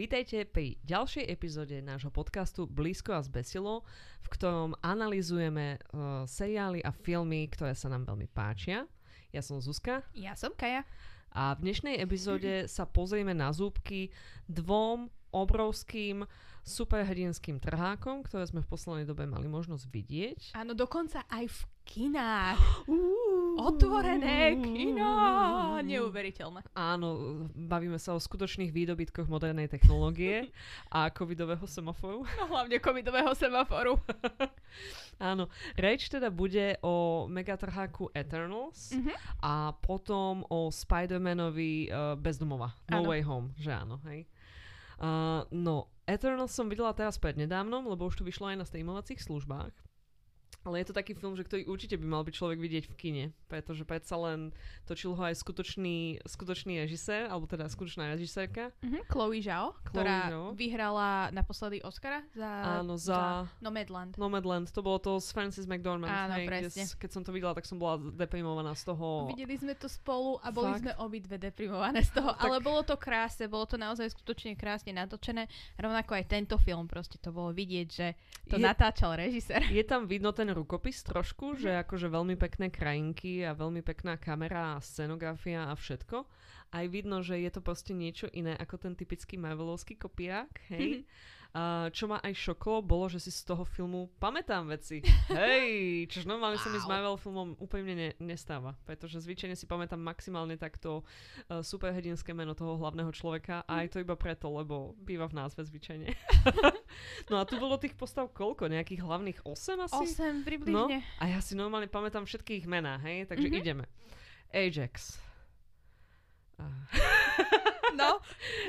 vítajte pri ďalšej epizóde nášho podcastu Blízko a zbesilo, v ktorom analizujeme uh, seriály a filmy, ktoré sa nám veľmi páčia. Ja som Zuzka. Ja som Kaja. A v dnešnej epizóde sa pozrieme na zúbky dvom obrovským superhrdinským trhákom, ktoré sme v poslednej dobe mali možnosť vidieť. Áno, dokonca aj v kinách. Otvorené kino! Neuveriteľné. Áno, bavíme sa o skutočných výdobytkoch modernej technológie a covidového semaforu. No hlavne covidového semaforu. Áno, reč teda bude o megatrháku Eternals Mhm. a potom o Spider-Manovi uh, Bezdomova. No Áno. Way Home, že áno, hej. Uh, no, Eternals som videla teraz prednedávnom, lebo už to vyšlo aj na streamovacích službách. Ale je to taký film, že ktorý určite by mal byť človek vidieť v kine, pretože predsa len točil ho aj skutočný, skutočný režisér, alebo teda skutočná režisérka. Mhm. Chloe Zhao, Chloe ktorá Zhao. vyhrala naposledy Oscara za, Áno, za Nomadland. Nomadland. To bolo to s Francis McDormand. Áno, hej, kde presne. keď som to videla, tak som bola deprimovaná z toho. Videli sme to spolu a boli Fakt? sme obidve deprimované z toho, Tak- ale bolo to krásne, bolo to naozaj skutočne krásne natočené. Rovnako aj tento film, proste to bolo vidieť, že to Je- natáčal režisér. Je tam vidno ten rukopis trošku, Mhm. že akože veľmi pekné krajinky a veľmi pekná kamera a scenografia a všetko. Aj vidno, že je to proste niečo iné ako ten typický Marvelovský kopiák, Mhm. hej. Čo ma aj šoklo, bolo, že si z toho filmu pamätám veci. Hej, čož normálne sa mi s Wow. Marvel filmom úplne ne, nestáva, pretože zvyčajne si pamätám maximálne takto uh, superhrdinské meno toho hlavného človeka a aj to iba preto, lebo býva v názve zvyčajne. no a tu bolo tých postav koľko? Nejakých hlavných 8 asi? 8 približne. A ja si normálne pamätám všetky ich mená, hej? Takže Mhm. ideme. Ajax. A- No,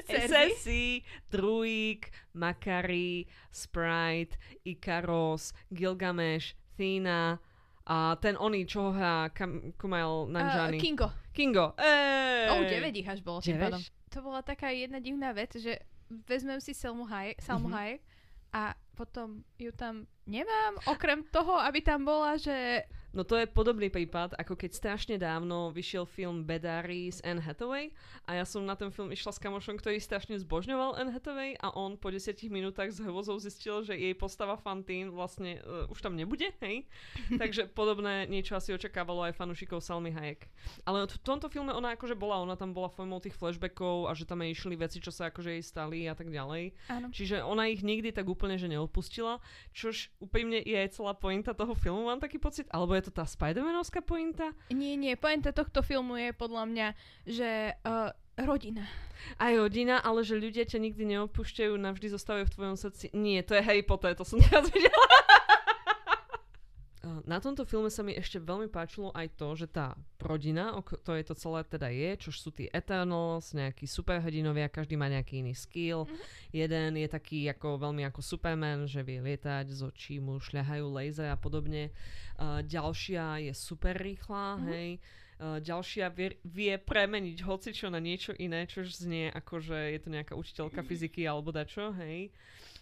Cersei. Druig, Makari, Sprite, Ikaros, Gilgamesh, Thina a ten oný, čo hrá Kam- Kumail Nanjani. Uh, Kingo. Kingo. Ej! Oh, 9 ich až bolo. To bola taká jedna divná vec, že vezmem si Selmu Hayek, Salmu Mhm. Hayek a potom ju tam nemám, okrem toho, aby tam bola, že No to je podobný prípad, ako keď strašne dávno vyšiel film Bedari s Anne Hathaway a ja som na ten film išla s kamošom, ktorý strašne zbožňoval Anne Hathaway a on po 10 minútach s hrôzou zistil, že jej postava Fantine vlastne uh, už tam nebude, hej? Takže podobné niečo asi očakávalo aj fanúšikov Salmy Hayek. Ale v tomto filme ona akože bola, ona tam bola formou tých flashbackov a že tam jej išli veci, čo sa akože jej stali a tak ďalej. áno. Čiže ona ich nikdy tak úplne, že neodpustila, čož úprimne je aj celá pointa toho filmu, mám taký pocit, alebo je to tá Spider-Manovská pointa? Nie, nie, pointa tohto filmu je podľa mňa, že uh, rodina. Aj rodina, ale že ľudia ťa nikdy neopúšťajú, navždy zostávajú v tvojom srdci. Nie, to je Harry Potter, to som teraz videla. Uh, Na tomto filme sa mi ešte veľmi páčilo aj to, že tá rodina, o ktorej to celé teda je, čož sú tí Eternals, nejakí superhrdinovia, každý má nejaký iný skill. Mhm. Jeden je taký ako veľmi ako Superman, že vie lietať, z očí mu šľahajú laser a podobne. Uh, ďalšia je super rýchla, Mhm. hej. Uh, ďalšia vie, vie premeniť hocičo na niečo iné, čož znie ako, že je to nejaká učiteľka fyziky alebo dačo, hej.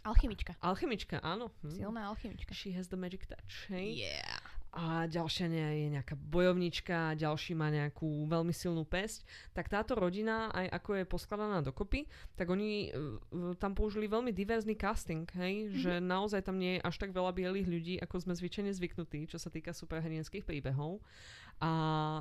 Alchemička. Alchemička, áno. Hm. Silná alchemička. She has the magic touch, hej. Yeah. A ďalšia je nejaká bojovnička, ďalší má nejakú veľmi silnú pesť. Tak táto rodina, aj ako je poskladaná dokopy, tak oni uh, tam použili veľmi diverzný casting, hej? Mhm. Že naozaj tam nie je až tak veľa bielých ľudí, ako sme zvyčajne zvyknutí, čo sa týka superhrdinských príbehov. A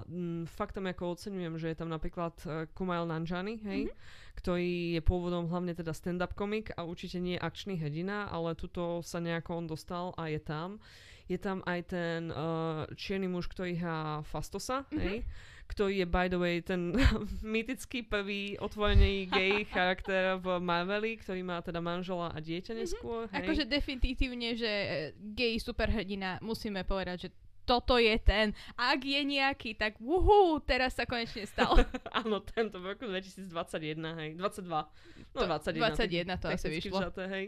mm, faktom ako oceňujem, že je tam napríklad uh, Kumail Nanjani, hej? Mhm. ktorý je pôvodom hlavne teda stand-up komik a určite nie akčný hrdina, ale tuto sa nejako on dostal a je tam. Je tam aj ten uh, čierny muž, ktorý hrá Fastosa, Mhm. hej? ktorý je by the way ten mytický prvý otvorený gay charakter v Marveli, ktorý má teda manžela a dieťa neskôr. Hej? Akože definitívne, že eh, gay superhrdina, musíme povedať, že toto je ten. Ak je nejaký, tak wuhu, teraz sa konečne stal. Áno, tento v roku 2021, hej, 22. No To- 21. 21 to asi vyšlo. vzaté, hej.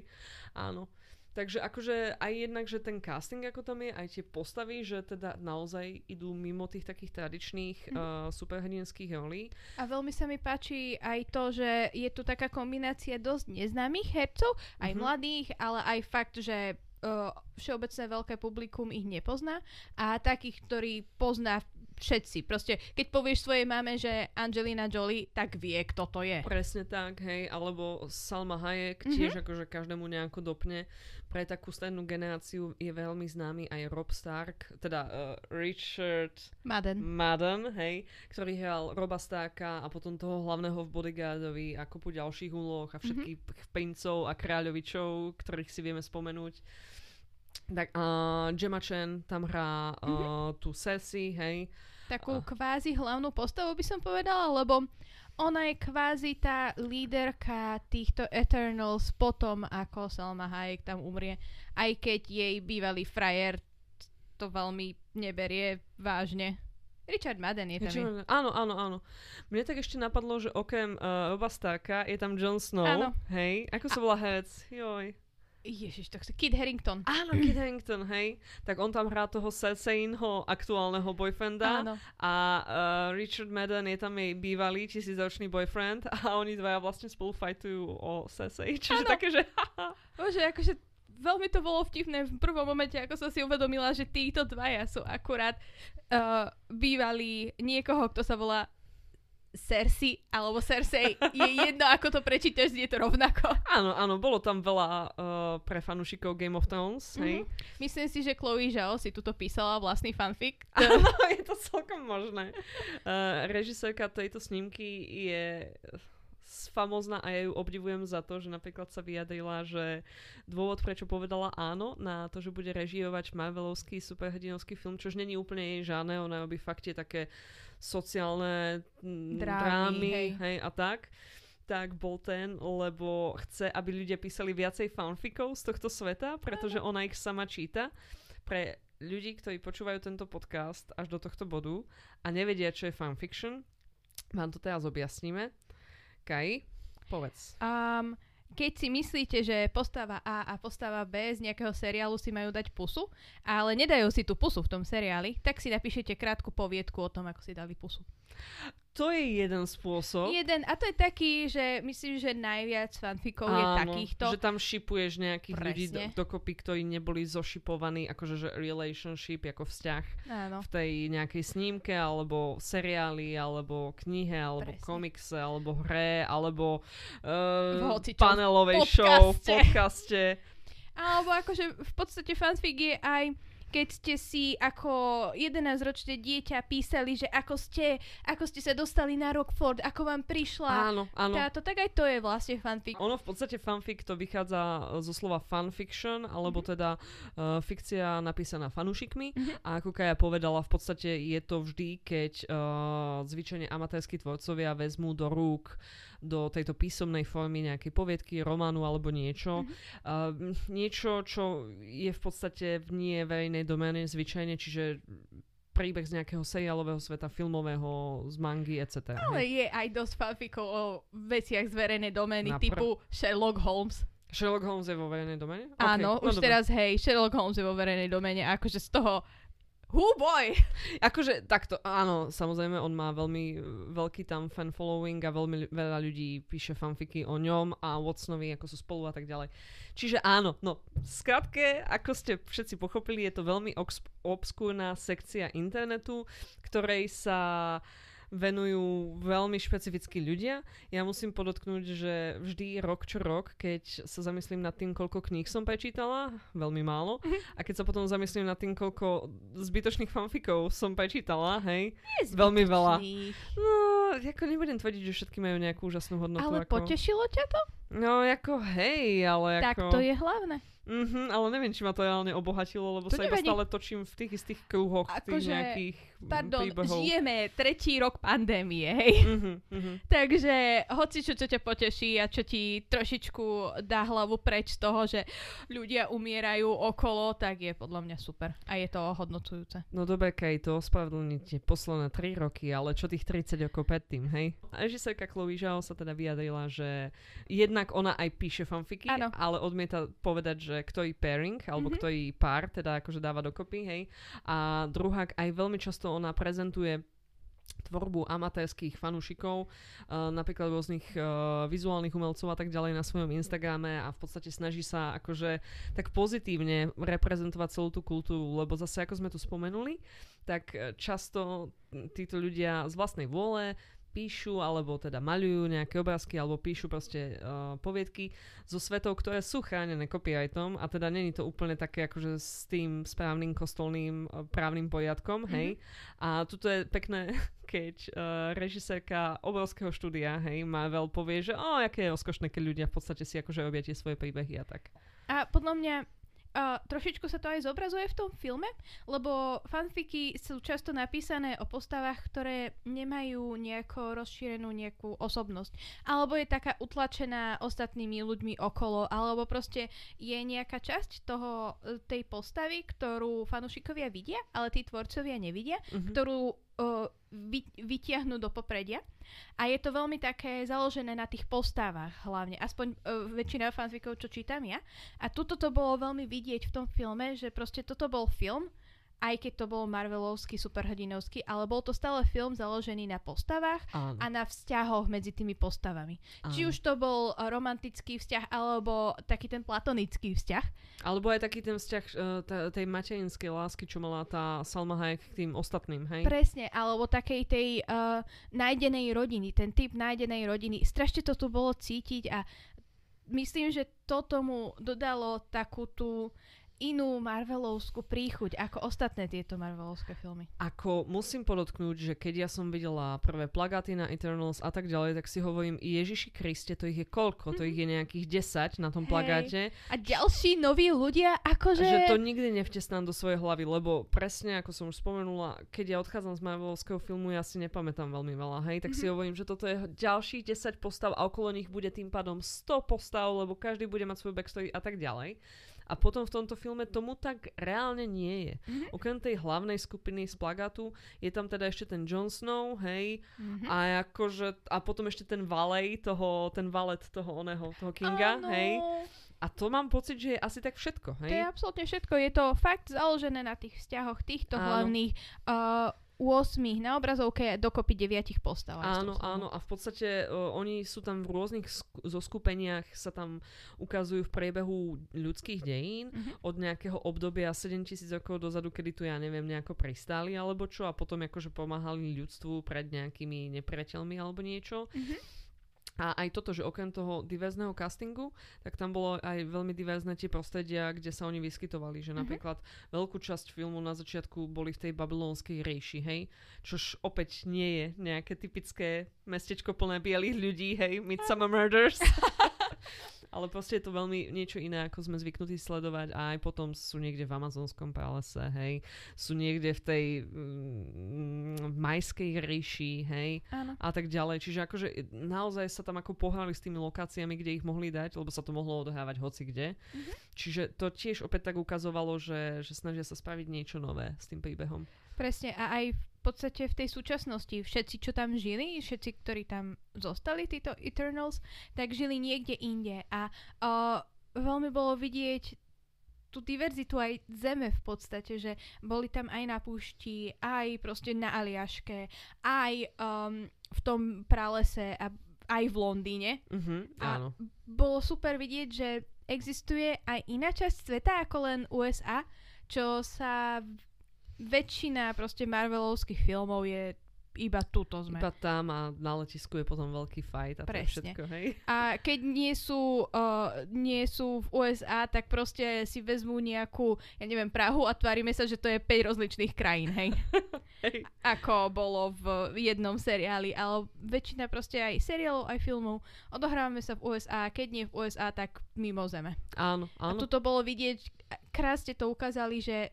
Áno. Takže akože aj jednak, že ten casting ako tam je, aj tie postavy, že teda naozaj idú mimo tých takých tradičných Mhm. uh, superhrdinských rolí. A veľmi sa mi páči aj to, že je tu taká kombinácia dosť neznámych hercov, aj Mhm. mladých, ale aj fakt, že uh, všeobecné veľké publikum ich nepozná a takých, ktorí pozná všetci. Proste, keď povieš svojej mame, že Angelina Jolie, tak vie, kto to je. Presne tak, hej, alebo Salma Hayek Mhm. tiež akože každému nejako dopne. Pre takú strednú generáciu je veľmi známy aj Rob Stark, teda uh, Richard Madden. Madden, hej, ktorý hral Roba Starka a potom toho hlavného v Bodyguardovi a kopu ďalších úloh a všetkých mm-hmm. princov a kráľovičov, ktorých si vieme spomenúť. Tak uh, Gemma Chen tam hrá uh, mm-hmm. tú Cersei, hej. Takú A- kvázi hlavnú postavu by som povedala, lebo ona je kvázi tá líderka týchto Eternals potom, ako Salma Hayek tam umrie. Aj keď jej bývalý frajer to veľmi neberie vážne. Richard Madden je tam. Je- áno, áno, áno. Mne tak ešte napadlo, že okrem uh, Roba Starka je tam Jon Snow. Áno. Hej, ako sa volá herec? Joj. Ježiš, tak sa Kid Harington. Áno, Kit Harington, hej. Tak on tam hrá toho Cerseinho aktuálneho boyfrienda. Áno. A uh, Richard Madden je tam jej bývalý tisícročný boyfriend a oni dvaja vlastne spolu fajtujú o Cersei. Čiže Áno. také, že. Bože, akože veľmi to bolo vtipné v prvom momente, ako som si uvedomila, že títo dvaja sú akurát uh, bývalí niekoho, kto sa volá Cersei alebo Cersei. Je jedno, ako to prečítaš, je to rovnako. Áno, áno, bolo tam veľa uh, pre fanúšikov Game of Thrones, hej. Myslím si, že Chloe Zhao si tuto písala vlastný fanfic. Áno, je to celkom možné. Uh, režisérka tejto snímky je famózna a ja ju obdivujem za to, že napríklad sa vyjadrila, že dôvod, prečo povedala áno na to, že bude režírovať Marvelovský superhrdinovský film, čož není úplne jej žádné, ona robí fakt tie také sociálne Drámy, drámy, hej. hej, a tak tak bol ten, lebo chce, aby ľudia písali viacej fanfikov z tohto sveta, pretože ona ich sama číta. Pre ľudí, ktorí počúvajú tento podcast až do tohto bodu a nevedia, čo je fanfiction, vám to teraz objasníme. Kaj, povedz. Um, keď si myslíte, že postava A a postava B z nejakého seriálu si majú dať pusu, ale nedajú si tú pusu v tom seriáli, tak si napíšete krátku poviedku o tom, ako si dali pusu. To je jeden spôsob. Jeden, a to je taký, že myslím, že najviac fanfikov je takýchto. že tam šipuješ nejakých ľudí do, Presne. dokopy, ktorí neboli zošipovaní, akože že relationship, ako vzťah Áno. v tej nejakej snímke, alebo seriáli, alebo knihe, alebo Presne. komikse, alebo hre, alebo V uh, hocičom panelovej podcaste. show, v podcaste. Alebo akože v podstate fanfic je aj keď ste si ako 11-ročné dieťa písali, že ako ste, ako ste sa dostali na Rockford, ako vám prišla Áno, áno. táto, tak aj to je vlastne fanfic. Ono v podstate fanfic to vychádza e, zo slova fanfiction, alebo Mhm. teda uh, fikcia napísaná fanúšikmi. Mhm. A ako Kaja povedala, v podstate je to vždy, keď uh, zvyčajne amatérskí tvorcovia vezmú do rúk do tejto písomnej formy nejakej poviedky, románu alebo niečo. Mhm. Uh, niečo, čo je v podstate v nie verejnej doméne zvyčajne, čiže príbeh z nejakého seriálového sveta, filmového, z mangy, etc. Ale je aj dosť fanfikov o veciach z verejnej domény, Napr- typu Sherlock Holmes. Sherlock Holmes je vo verejnej domene? Áno, no už dobre. teraz, hej, Sherlock Holmes je vo verejnej domene, akože z toho Who boy! Akože takto, áno, samozrejme, on má veľmi uh, veľký tam fan following a veľmi veľa ľudí píše fanfiky o ňom a Watsonovi, ako sú spolu a tak ďalej. Čiže áno, no, skratke, ako ste všetci pochopili, je to veľmi obs- obskúrna sekcia internetu, ktorej sa venujú veľmi špecifickí ľudia. Ja musím podotknúť, že vždy rok čo rok, keď sa zamyslím nad tým, koľko kníh som prečítala, veľmi málo, a keď sa potom zamyslím nad tým, koľko zbytočných fanfikov som prečítala, hej, veľmi veľa. No, ako nebudem tvrdiť, že všetky majú nejakú úžasnú hodnotu. Ale ako... potešilo ťa to? No, ako hej, ale Tak ako... to je hlavné. Mhm, ale neviem, či ma to reálne obohatilo, lebo To sa iba nevadí. stále točím v tých istých kruhoch, tých Akože, nejakých Pardon, príbehov. žijeme tretí rok pandémie, hej. Mhm, mhm. Takže hoci čo, čo ťa poteší a čo ti trošičku dá hlavu preč z toho, že ľudia umierajú okolo, tak je podľa mňa super. A je to ohodnocujúce. No dobre, Kej, to ospravedlníte posledné 3 roky, ale čo tých 30 rokov predtým, hej? Režisérka Chloe Zhao sa teda vyjadrila, že jednak ona aj píše fanfiky, Áno. ale odmieta povedať, že ktorý pairing, alebo Mhm. ktorý pár, teda akože dáva dokopy, hej? A druhák, aj veľmi často ona prezentuje tvorbu amatérských fanúšikov, uh, napríklad rôznych uh, vizuálnych umelcov a tak ďalej na svojom Instagrame a v podstate snaží sa akože tak pozitívne reprezentovať celú tú kultúru, lebo zase ako sme tu spomenuli, tak často títo ľudia z vlastnej vôle píšu alebo teda maľujú nejaké obrázky alebo píšu proste uh, poviedky zo svetov, ktoré sú chránené copyrightom a teda není to úplne také akože s tým správnym kostolným uh, právnym poriadkom, mm-hmm. hej. A tuto je pekné, keď uh, režisérka obrovského štúdia, hej, Marvel povie, že o, aké je rozkošné, keď ľudia v podstate si akože robia tie svoje príbehy a tak. A podľa mňa Uh, trošičku sa to aj zobrazuje v tom filme, lebo fanfiky sú často napísané o postavách, ktoré nemajú nejako rozšírenú nejakú osobnosť. Alebo je taká utlačená ostatnými ľuďmi okolo, alebo proste je nejaká časť toho, e, tej postavy, ktorú fanúšikovia vidia, ale tí tvorcovia nevidia, mm-hmm. ktorú uh, vy, vytiahnu do popredia. A je to veľmi také založené na tých postavách hlavne. Aspoň uh, väčšina fanfikov, čo čítam ja. A tuto to bolo veľmi vidieť v tom filme, že proste toto bol film, aj keď to bol Marvelovský, superhrdinovský, ale bol to stále film založený na postavách Áno. a na vzťahoch medzi tými postavami. Áno. Či už to bol romantický vzťah, alebo taký ten platonický vzťah. Alebo aj taký ten vzťah uh, tej materinskej lásky, čo mala tá Salma Hayek k tým ostatným, hej? Presne, alebo takej tej uh, nájdenej rodiny, ten typ nájdenej rodiny. Strašne to tu bolo cítiť a myslím, že to tomu dodalo takú tú inú Marvelovskú príchuť ako ostatné tieto Marvelovské filmy. Ako musím podotknúť, že keď ja som videla prvé plagáty na Eternals a tak ďalej, tak si hovorím, Ježiši Kriste, to ich je koľko? To ich je nejakých 10 na tom hey. plagáte. A ďalší noví ľudia, akože... Že to nikdy nevtesnám do svojej hlavy, lebo presne ako som už spomenula, keď ja odchádzam z Marvelovského filmu, ja si nepamätám veľmi veľa, hej, tak mm-hmm. si mhm. hovorím, že toto je ďalších 10 postav a okolo nich bude tým pádom 100 postav, lebo každý bude mať svoj backstory a tak ďalej. A potom v tomto filme tomu tak reálne nie je. Mm-hmm. Okrem tej hlavnej skupiny z plagátu je tam teda ešte ten Jon Snow, hej, mm-hmm. a akože, a potom ešte ten valet toho, ten valet toho oného, toho Kinga, Áno. hej. A to mám pocit, že je asi tak všetko, hej? To je absolútne všetko. Je to fakt založené na tých vzťahoch týchto Áno. hlavných uh, 8 na obrazovke dokopy 9 postav. Áno, áno a v podstate uh, oni sú tam v rôznych sk- zoskupeniach, sa tam ukazujú v priebehu ľudských dejín uh-huh. od nejakého obdobia 7000 rokov dozadu, kedy tu ja neviem nejako pristáli alebo čo a potom akože pomáhali ľudstvu pred nejakými nepriateľmi alebo niečo. Uh-huh. A aj toto, že okrem toho diverzného castingu, tak tam bolo aj veľmi diverzné tie prostredia, kde sa oni vyskytovali. Že mm-hmm. napríklad veľkú časť filmu na začiatku boli v tej babylonskej ríši, hej? Čož opäť nie je nejaké typické mestečko plné bielých ľudí, hej? Midsummer Murders. ale proste je to veľmi niečo iné, ako sme zvyknutí sledovať a aj potom sú niekde v amazonskom pralese, hej, sú niekde v tej mm, majskej ríši, hej, Áno. a tak ďalej. Čiže akože naozaj sa tam ako pohrali s tými lokáciami, kde ich mohli dať, lebo sa to mohlo odohrávať hoci kde. Mm-hmm. Čiže to tiež opäť tak ukazovalo, že, že snažia sa spraviť niečo nové s tým príbehom. Presne a aj v podstate v tej súčasnosti všetci, čo tam žili, všetci, ktorí tam zostali, títo Eternals, tak žili niekde inde. A uh, veľmi bolo vidieť tú diverzitu aj zeme v podstate, že boli tam aj na púšti, aj proste na Aliaške, aj um, v tom pralese a aj v Londýne. Uh-huh, áno. A bolo super vidieť, že existuje aj iná časť sveta ako len USA, čo sa väčšina proste Marvelovských filmov je iba tuto sme. Iba tam a na letisku je potom veľký fight a Presne. to všetko, hej? A keď nie sú, uh, nie sú v USA, tak proste si vezmú nejakú, ja neviem, Prahu a tvárime sa, že to je 5 rozličných krajín, hej? hej. Ako bolo v jednom seriáli, ale väčšina proste aj seriálov, aj filmov odohrávame sa v USA, keď nie v USA, tak mimo zeme. Áno, áno. A tuto bolo vidieť, krásne to ukázali, že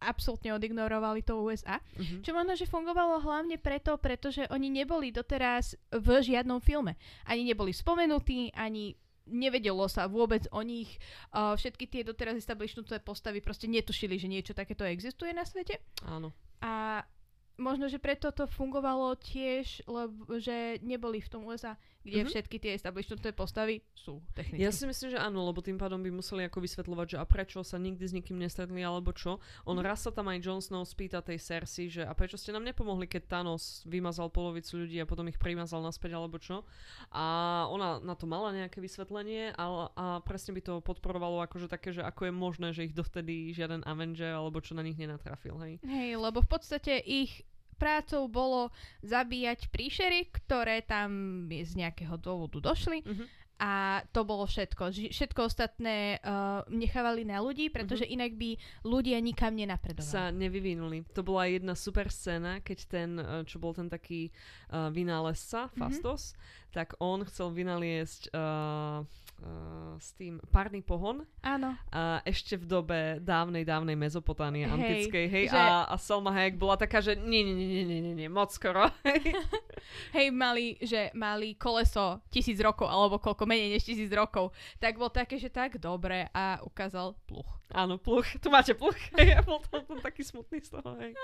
absolútne odignorovali to USA. Uh-huh. Čo možno, že fungovalo hlavne preto, pretože oni neboli doteraz v žiadnom filme. Ani neboli spomenutí, ani nevedelo sa vôbec o nich. Uh, všetky tie doteraz establishnuté postavy proste netušili, že niečo takéto existuje na svete. Áno. A možno, že preto to fungovalo tiež, lebo že neboli v tom USA, kde Mhm. všetky tie establishmentové postavy sú technicky. Ja si myslím, že áno, lebo tým pádom by museli ako vysvetľovať, že a prečo sa nikdy s nikým nestretli alebo čo. On Mhm. raz sa tam aj Jon Snow spýta tej Cersei, že a prečo ste nám nepomohli, keď Thanos vymazal polovicu ľudí a potom ich primazal naspäť alebo čo. A ona na to mala nejaké vysvetlenie a, a presne by to podporovalo akože také, že ako je možné, že ich dovtedy žiaden Avenger alebo čo na nich nenatrafil, hej. Hej, lebo v podstate ich prácou bolo zabíjať príšery, ktoré tam z nejakého dôvodu došli Mhm. a to bolo všetko. Ži- Všetko ostatné uh, nechávali na ľudí, pretože inak by ľudia nikam nenapredovali. sa nevyvinuli. To bola jedna super scéna, keď ten, eh, čo bol ten taký uh, vynálezca, Fastos, tak on chcel vynaliesť uh, uh, s tým párny pohon Áno. a ešte v dobe dávnej, dávnej Mezopotánie Hej, antickej, hej, že- a, a Selma Hayek bola taká, že nie, nie, nie, nie, nie, nie, moc skoro. Hej, mali, že mali koleso tisíc rokov, alebo koľko menej než tisíc rokov. Tak bol také, že tak dobre a ukázal pluch. Áno, pluch. Tu máte pluch. ja bol tam, tam taký smutný z toho. Hej.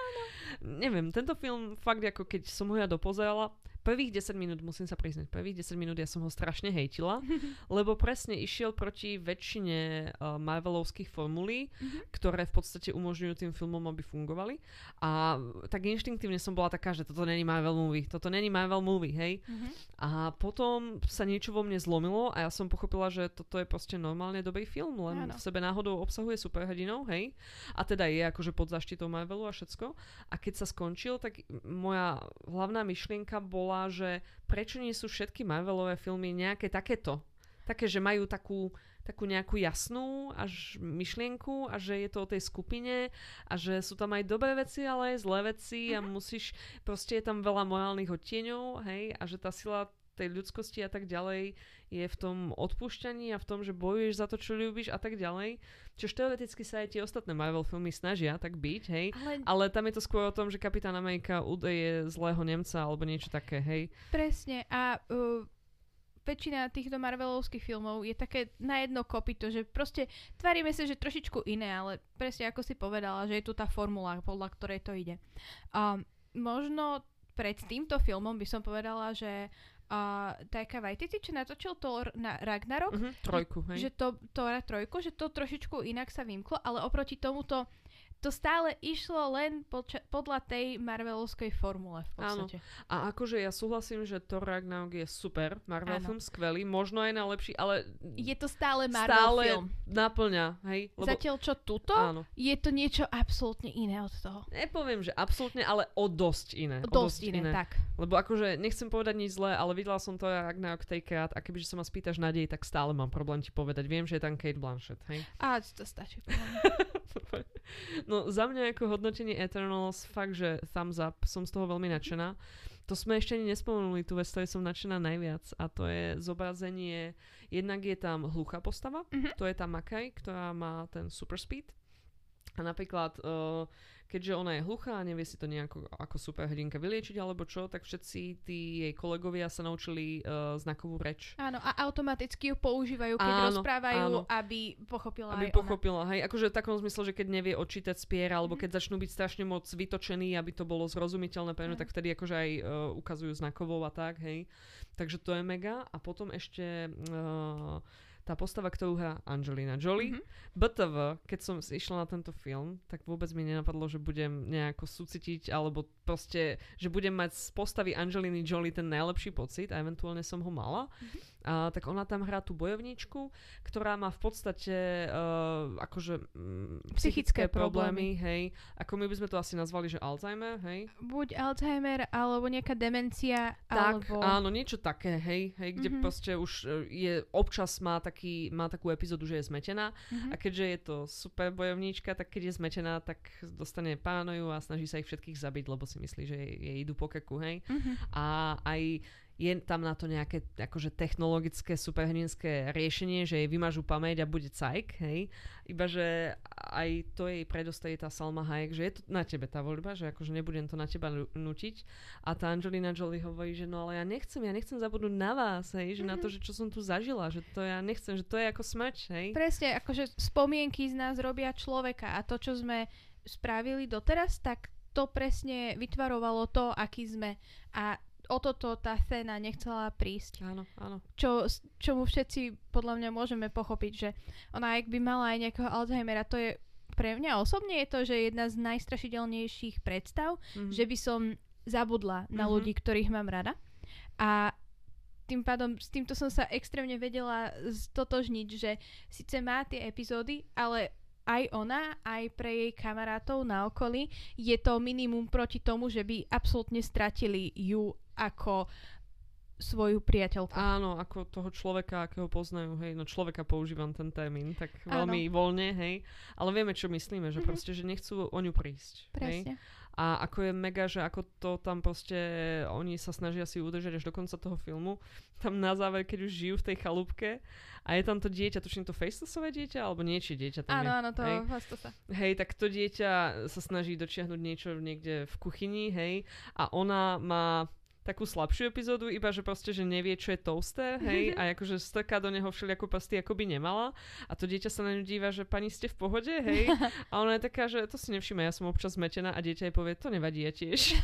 Neviem, tento film fakt ako keď som ho ja dopozerala, prvých 10 minút, musím sa priznať, prvých 10 minút ja som ho strašne hejtila, lebo presne išiel proti väčšine uh, Marvelovských formulí, Mhm. ktoré v podstate umožňujú tým filmom, aby fungovali. A tak inštinktívne som bola taká, že toto není Marvel movie, toto není Marvel movie, hej. Mhm. A potom sa niečo vo mne zlomilo a ja som pochopila, že toto je proste normálne dobrý film, len Áno. v sebe náhodou obsahuje superhrdinov, hej. A teda je akože pod zaštitou Marvelu a všetko. A keď sa skončil, tak moja hlavná myšlienka bola, že prečo nie sú všetky Marvelové filmy nejaké takéto. Také, že majú takú takú nejakú jasnú až myšlienku a že je to o tej skupine a že sú tam aj dobré veci, ale aj zlé veci a musíš, proste je tam veľa morálnych odtieňov, hej, a že tá sila tej ľudskosti a tak ďalej je v tom odpúšťaní a v tom, že bojuješ za to, čo ľúbiš a tak ďalej. Čiže teoreticky sa aj tie ostatné Marvel filmy snažia tak byť, hej. Ale Ale tam je to skôr o tom, že Kapitán Amerika udeje zlého Nemca alebo niečo také, hej. presne. A uh, väčšina týchto Marvelovských filmov je také na jedno kopito, že proste tvárime sa, že trošičku iné, ale presne ako si povedala, že je tu tá formula, podľa ktorej to ide. Um, možno pred týmto filmom by som povedala, že uh, Taika Waititi, čo natočil Thor na Ragnarok, Mhm, trojku, hej. že to, Thora trojku, že to trošičku inak sa vymklo, ale oproti tomuto to stále išlo len poča- podľa tej Marvelovskej formule v Áno. podstate. A akože ja súhlasím, že Thor Ragnarok je super, Marvel Áno. film skvelý, možno aj najlepší, ale Je to stále Marvel stále film. naplňa, hej? Lebo, Zatiaľ čo tuto, áno. je to niečo absolútne iné od toho. Nepoviem, že absolútne, ale o dosť iné. O Dosť iné, tak. Lebo akože nechcem povedať nič zlé, ale videla som to Ragnarok tejkrát a kebyže sa ma spýtaš na dej, tak stále mám problém ti povedať. Viem, že je tam Kate Blanchett, hej? A to stačí. no za mňa ako hodnotenie Eternals fakt, že thumbs up, som z toho veľmi nadšená. To sme ešte ani nespomenuli, tú vec, ktorej som nadšená najviac a to je zobrazenie, jednak je tam hluchá postava, Mhm. to je tá Makaj, ktorá má ten super speed a napríklad uh, keďže ona je hluchá a nevie si to nejako ako superhrdinka vyliečiť alebo čo, tak všetci tí jej kolegovia sa naučili uh, znakovú reč. Áno, a automaticky ju používajú, keď Áno, rozprávajú, áno. aby pochopila Aby aj pochopila, hej, akože v takom zmysle, že keď nevie odčítať spier, alebo Mhm. keď začnú byť strašne moc vytočení, aby to bolo zrozumiteľné pre ňu, Mhm. tak vtedy akože aj uh, ukazujú znakovou a tak, hej. Takže to je mega. A potom ešte uh, tá postava, ktorú hrá Angelina Jolie. Mhm. BTV, keď som išla na tento film, tak vôbec mi nenapadlo, že budem nejako súcitiť, alebo proste, že budem mať z postavy Angeliny Jolie ten najlepší pocit a eventuálne som ho mala. Mhm. A, tak ona tam hrá tú bojovníčku, ktorá má v podstate uh, akože mm, Psychické psychické problémy, hej. Ako my by sme to asi nazvali, že Alzheimer, hej. Buď Alzheimer, alebo nejaká demencia, Tak, alebo... áno, niečo také, hej, hej, kde Mhm. proste už uh, je, občas má, taký, má takú epizódu, že je zmetená Mhm. a keďže je to super bojovníčka, tak keď je zmetená, tak dostane paranoju a snaží sa ich všetkých zabiť, lebo si myslí, že jej, idú po keku, hej. Mhm. A aj je tam na to nejaké akože technologické superhrdinské riešenie, že jej vymažú pamäť a bude cajk, hej. Iba, že aj to jej predostaje tá Salma Hayek, že je to na tebe tá voľba, že akože nebudem to na teba nu- nutiť. A tá Angelina Jolie hovorí, že no ale ja nechcem, ja nechcem zabudnúť na vás, hej, že na to, že čo som tu zažila, že to ja nechcem, že to je ako smrť, hej. Presne, akože spomienky z nás robia človeka a to, čo sme spravili doteraz, tak to presne vytvarovalo to, aký sme. A o toto tá scéna nechcela prísť. Áno, áno. Čo, s- čomu všetci podľa mňa môžeme pochopiť, že ona ak by mala aj nejakého Alzheimera, to je pre mňa osobne je to, že jedna z najstrašidelnejších predstav, Mhm. že by som zabudla na Mhm. ľudí, ktorých mám rada. A tým pádom s týmto som sa extrémne vedela stotožniť, že síce má tie epizódy, ale aj ona, aj pre jej kamarátov na okolí je to minimum proti tomu, že by absolútne stratili ju ako svoju priateľku. Áno, ako toho človeka, akého poznajú, hej, no človeka používam ten termín, tak Áno. veľmi voľne, hej, ale vieme, čo myslíme, že Mhm. proste, že nechcú o ňu prísť, hej. Presne. A ako je mega, že ako to tam proste, oni sa snažia si udržať až do konca toho filmu, tam na záver, keď už žijú v tej chalúbke a je tam to dieťa, tuším to facelessové dieťa, alebo niečie dieťa tam Áno, je. áno, to, hej. sa. Hej, tak to dieťa sa snaží dočiahnuť niečo niekde v kuchyni, hej, a ona má takú slabšiu epizódu, iba že proste, že nevie, čo je toaster, hej, a akože strká do neho všelijakú prsty, ako by nemala. A to dieťa sa na ňu díva, že pani ste v pohode, hej. A ona je taká, že to si nevšimne, ja som občas zmetená a dieťa jej povie, to nevadí, ja tiež.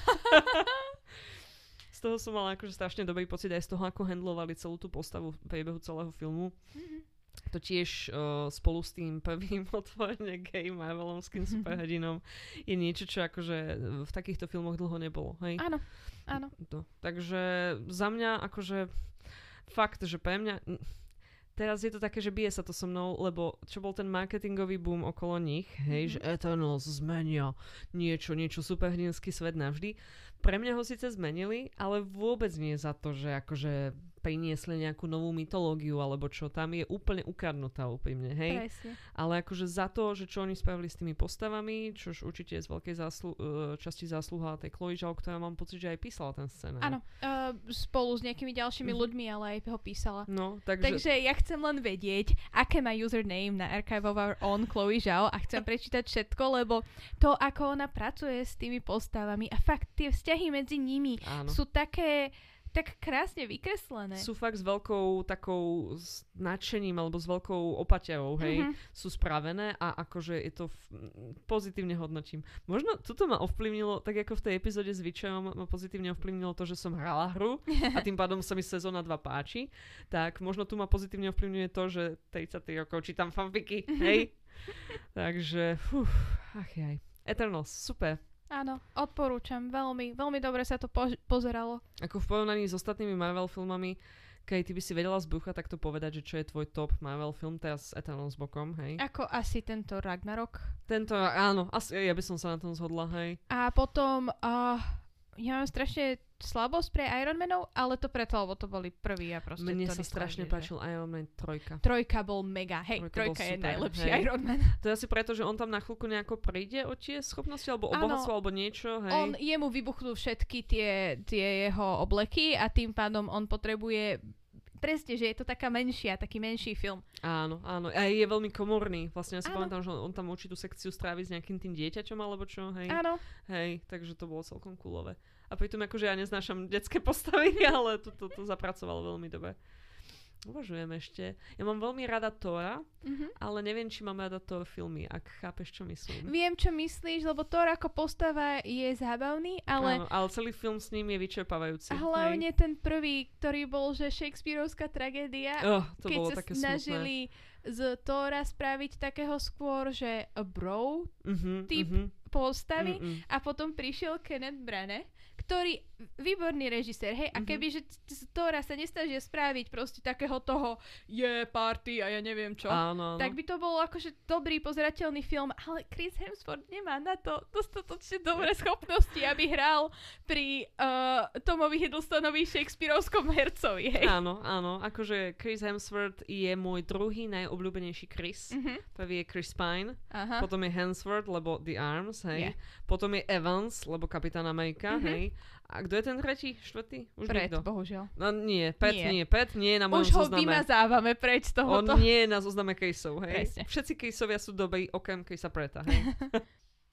z toho som mala akože strašne dobrý pocit aj z toho, ako handlovali celú tú postavu priebehu celého filmu. Mhm. To tiež uh, spolu s tým prvým otvorene gay Marvelovským superhrdinom je niečo, čo akože v takýchto filmoch dlho nebolo. Hej? Áno, áno. No, takže za mňa akože fakt, že pre mňa teraz je to také, že bije sa to so mnou, lebo čo bol ten marketingový boom okolo nich, hej, Mhm. že Eternals zmenia niečo, niečo superhrdinský svet navždy. Pre mňa ho síce zmenili, ale vôbec nie za to, že akože priniesli nejakú novú mytológiu alebo čo, tam je úplne ukradnutá úprimne, hej. Presne. Ale akože za to, že čo oni spravili s tými postavami, čož určite je z veľkej záslu- eh, časti zásluha tej Chloe Zhao, ktorá mám pocit, že aj písala ten scenár. Áno, uh, spolu s nejakými ďalšími Mhm. ľuďmi, ale aj ho písala. No, takže, Takže ja chcem len vedieť, aké má username na Archive of Our Own Chloe Zhao a chcem prečítať všetko, lebo to, ako ona pracuje s tými postavami a fakt tie vzťahy medzi nimi áno. sú také tak krásne vykreslené. Sú fakt s veľkou takou s nadšením alebo s veľkou opaťou, hej, Mhm. sú spravené a akože je to f- pozitívne hodnotím. Možno toto ma ovplyvnilo, tak ako v tej epizóde s Witcherom ma pozitívne ovplyvnilo to, že som hrala hru a tým pádom sa mi sezóna 2 páči, tak možno tu ma pozitívne ovplyvňuje to, že 33 rokov čítam fanfiky, hej. Takže, fú, ach jaj. Eternals, super. Áno, odporúčam. Veľmi, veľmi dobre sa to po- pozeralo. Ako v porovnaní s ostatnými Marvel filmami, keď ty by si vedela z brucha takto povedať, že čo je tvoj top Marvel film, teraz Eternals bokom, hej. Ako asi tento Ragnarok. Tento, áno, asi ja by som sa na tom zhodla, hej. A potom, uh, ja mám strašne slabosť pre Ironmanov, ale to preto, lebo to boli prví a proste Mne sa strašne páčil Iron Man 3. Trojka bol mega. Hej, Trojka je super, najlepší hej. Iron Man. To je asi preto, že on tam na chvíľku nejako príde o tie schopnosti, alebo o Áno. bohatstvo, alebo niečo, hej. On, jemu vybuchnú všetky tie, tie jeho obleky a tým pádom on potrebuje presne, že je to taká menšia, taký menší film. Áno, áno. A je veľmi komorný. Vlastne ja si Áno. pamätám, že on, on tam určitú sekciu strávi s nejakým tým dieťaťom, alebo čo, hej. Áno, Hej, takže to bolo celkom coolové. A pritom akože ja neznášam detské postavy, ale to, to, to zapracovalo veľmi dobre. Uvažujem ešte. Ja mám veľmi rada Tora, mhm. ale neviem, či mám rada Thor filmy, ak chápeš, čo myslím. viem, čo myslíš, lebo Thor ako postava je zábavný, ale Áno, ale celý film s ním je vyčerpávajúci. a hlavne ten prvý, ktorý bol, že Shakespeareovská tragédia, Oh, to keď bolo sa také snažili z Tora spraviť takého skôr, že bro smutné. Mhm, typ mhm, postavy mm, mm. a potom prišiel Kenneth Branagh, ktorý výborný režisér, hej, a Mhm. keby, že z Tora sa nesnažia spraviť proste takého toho je party a ja neviem čo, Áno, áno. tak by to bol akože dobrý pozerateľný film, ale Chris Hemsworth nemá na to dostatočne dobré schopnosti, aby hral pri uh, Tomovi Hiddlestonovi Shakespeareovskom hercovi, hej. Áno, áno. Akože Chris Hemsworth je môj druhý najobľúbenejší Chris. Mhm. Prvý je Chris Pine, Aha. potom je Hemsworth, lebo The Arms, hej. Yeah. Potom je Evans, lebo Kapitán Amerika, Mhm. hej. A kto je ten tretí, štvrtý? Už Pred, nikto. bohužiaľ. No nie, Pet Nie. nie. Pet nie je na mojom Už ho zozname. vymazávame preč z On tohoto. nie je na zozname caseov, hej. Presne. Všetci caseovia sú dobrí, okrem Chrisa Preta, hej.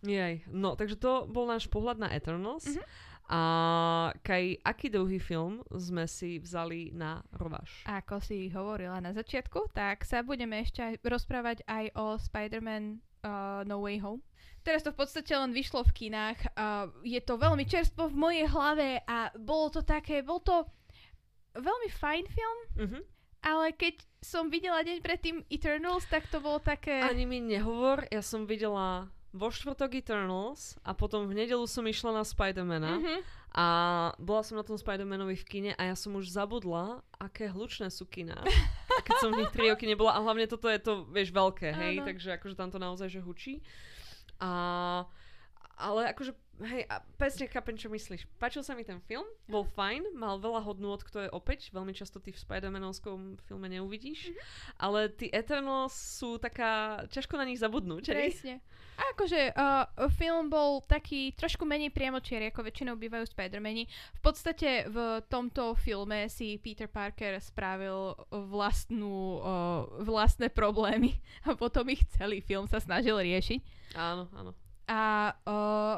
Jej, no, takže to bol náš pohľad na Eternals. Mhm. A Kaj, aký druhý film sme si vzali na rováš? Ako si hovorila na začiatku, tak sa budeme ešte rozprávať aj o Spider-Man uh, No Way Home. Teraz to v podstate len vyšlo v kinách. Uh, je to veľmi čerstvo v mojej hlave a bolo to také, bol to veľmi fajn film, Mhm. ale keď som videla deň predtým Eternals, tak to bolo také... Ani mi nehovor, ja som videla vo štvrtok Eternals a potom v nedelu som išla na Spidermana Mhm. a bola som na tom Spidermanovi v kine a ja som už zabudla, aké hlučné sú kina. Keď som v nich 3 roky nebola a hlavne toto je to, vieš, veľké, hej, Áno. takže akože tam to naozaj, že hučí. A, ale akože, hej, a presne chápem, čo myslíš. Páčil sa mi ten film, bol fajn, mal veľa hodnôt, ktoré opäť veľmi často ty v Spider-Manovskom filme neuvidíš, ale tí Eternals sú taká, ťažko na nich zabudnúť, hej? Presne. A akože uh, film bol taký trošku menej priamočiary, ako väčšinou bývajú Spider-Mani. V podstate v tomto filme si Peter Parker spravil vlastnú, uh, vlastné problémy a potom ich celý film sa snažil riešiť. Áno, áno. A uh,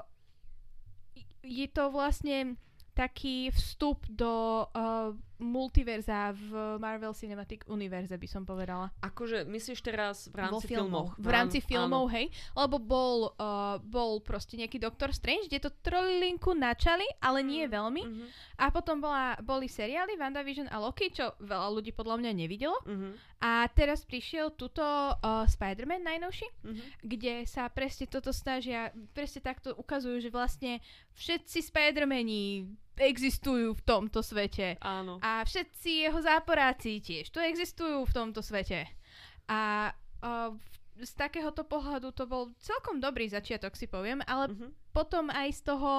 je to vlastne taký vstup do uh, multiverza v Marvel Cinematic Universe, by som povedala. Akože myslíš teraz v rámci filmov? V rámci Áno, filmov, áno. hej. Lebo bol, uh, bol proste nejaký Doctor Strange, kde to trolinku načali, ale nie Mm, veľmi. Mhm, A potom bola, boli seriály WandaVision a Loki, čo veľa ľudí podľa mňa nevidelo. mhm, A teraz prišiel tuto uh, Spider-Man najnovší, mhm. kde sa presne toto snažia, presne takto ukazujú, že vlastne všetci Spider-Mani existujú v tomto svete. Áno. A všetci jeho záporáci tiež tu existujú v tomto svete. A uh, z takéhoto pohľadu to bol celkom dobrý začiatok, si poviem, ale Mhm. potom aj z toho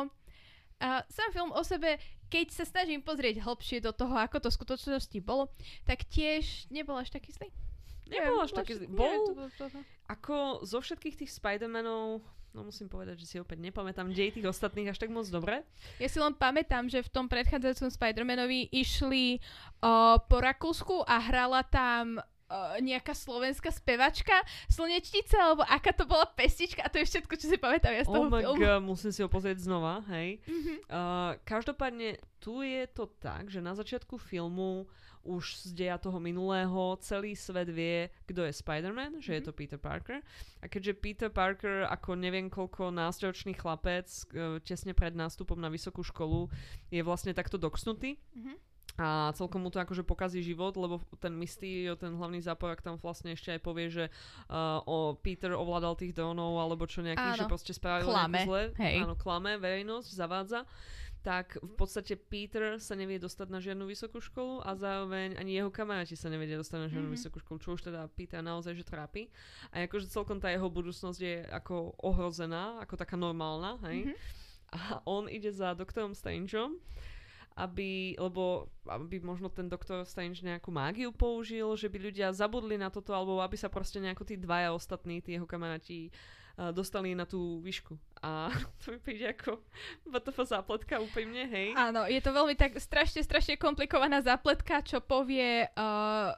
uh, sám film o sebe, keď sa snažím pozrieť hlbšie do toho, ako to v skutočnosti bolo, tak tiež nebol až taký zlý. Nebol až taký zlý. Bol- to- Ako zo všetkých tých Spider-Manov, no musím povedať, že si opäť nepamätám dej tých ostatných až tak moc dobre. Ja si len pamätám, že v tom predchádzajúcom Spider-Manovi išli uh, po Rakúsku a hrala tam uh, nejaká slovenská spevačka, Slnečnica, alebo aká to bola pestička a to je všetko, čo si pamätám ja z toho Oh my filmu. god, musím si ho pozrieť znova, hej. Mhm. Uh, každopádne, tu je to tak, že na začiatku filmu už z deja toho minulého celý svet vie, kto je Spider-Man, že je Mhm. to Peter Parker. A keďže Peter Parker ako neviem koľko násťročný chlapec uh, tesne pred nástupom na vysokú školu je vlastne takto doksnutý, Mhm. a celkom mu to akože pokazí život, lebo ten Mysterio, ten hlavný záporak tam vlastne ešte aj povie, že uh, o Peter ovládal tých dronov alebo čo nejaký, Áno. že proste spravil Klame, zle. hej. Áno, klame, verejnosť, zavádza tak v podstate Peter sa nevie dostať na žiadnu vysokú školu a zároveň ani jeho kamaráti sa nevedia dostať na žiadnu Mhm. vysokú školu, čo už teda Peter naozaj že trápi. A akože celkom tá jeho budúcnosť je ako ohrozená, ako taká normálna, hej. Mhm. A on ide za doktorom Strangeom, aby, lebo aby možno ten doktor Strange nejakú mágiu použil, že by ľudia zabudli na toto, alebo aby sa proste nejako tí dvaja ostatní, tí jeho kamaráti, uh, dostali na tú výšku. A to mi príde ako BTF zápletka úprimne, hej. Áno, je to veľmi tak strašne, strašne komplikovaná zápletka, čo povie uh,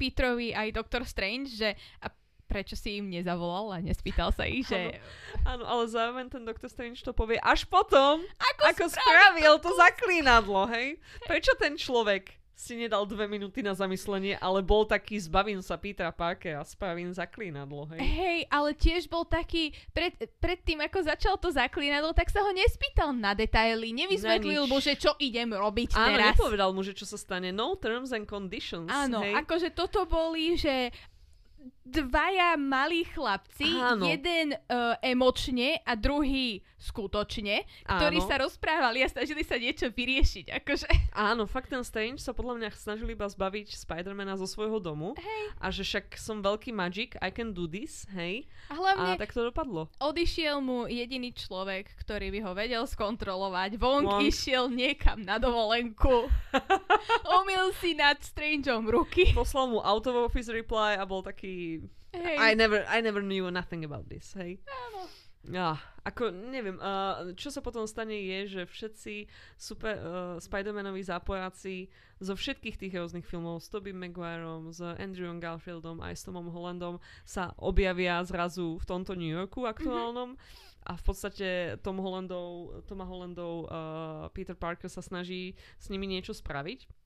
Petrovi aj Doktor Strange, že a prečo si im nezavolal a nespýtal sa ich, že Áno, ale zároveň ten doktor Strange to povie až potom, ako, ako spravil to zaklínadlo, hej. Prečo ten človek si nedal dve minúty na zamyslenie, ale bol taký zbavím sa Petra Parkera a spravím zaklínadlo, hej. Hej, ale tiež bol taký, pred, pred tým, ako začal to zaklínadlo, tak sa ho nespýtal na detaily, nevysvetlil mu, že čo idem robiť Áno, teraz. nepovedal mu, že čo sa stane. No terms and conditions. Áno, hej. akože toto boli, že dvaja malí chlapci, Áno. jeden uh, emočne a druhý skutočne, ktorí Áno. sa rozprávali a snažili sa niečo vyriešiť. Akože. Áno, fakt ten Strange sa podľa mňa snažil iba zbaviť Spidermana zo svojho domu. Hej. A že však som veľký magic, I can do this, hej. A hlavne A tak to dopadlo. odišiel mu jediný človek, ktorý by ho vedel skontrolovať. Wong, Wong. išiel niekam na dovolenku. Omil si nad Strangeom ruky. Poslal mu out of office reply a bol taký... Hej. I never, I never knew nothing about this, hej. Áno. Ah, ako, neviem, uh, čo sa potom stane je, že všetci super uh, Spider-Manoví záporáci zo všetkých tých rôznych filmov s Tobey Maguireom, s Andrewom Garfieldom aj s Tomom Hollandom sa objavia zrazu v tomto New Yorku aktuálnom. A v podstate Tom Hollandov, Toma Hollandov uh, Peter Parker sa snaží s nimi niečo spraviť.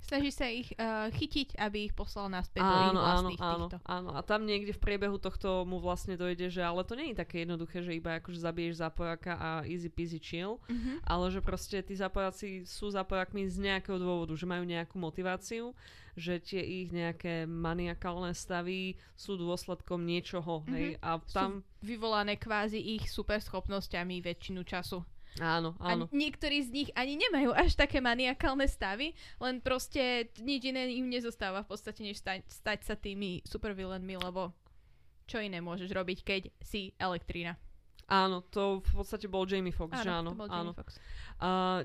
Snaží sa ich uh, chytiť, aby ich poslal naspäť do ich Áno, áno, vlastných áno, týchto. áno. A tam niekde v priebehu tohto mu vlastne dojde, že ale to nie je také jednoduché, že iba akože zabiješ zápojáka a easy peasy chill, Mhm. ale že proste tí zápojáci sú zápojákmi z nejakého dôvodu, že majú nejakú motiváciu, že tie ich nejaké maniakálne stavy sú dôsledkom niečoho, hej, a tam... Sú vyvolané kvázi ich superschopnosťami väčšinu času. Áno, A áno. niektorí z nich ani nemajú až také maniakálne stavy, len proste nič iné im nezostáva v podstate, než stať, stať sa tými supervillainmi, lebo čo iné môžeš robiť, keď si elektrina. Áno, to v podstate bol Jamie Foxx, že áno, to bol áno. Jamie Foxx. Uh,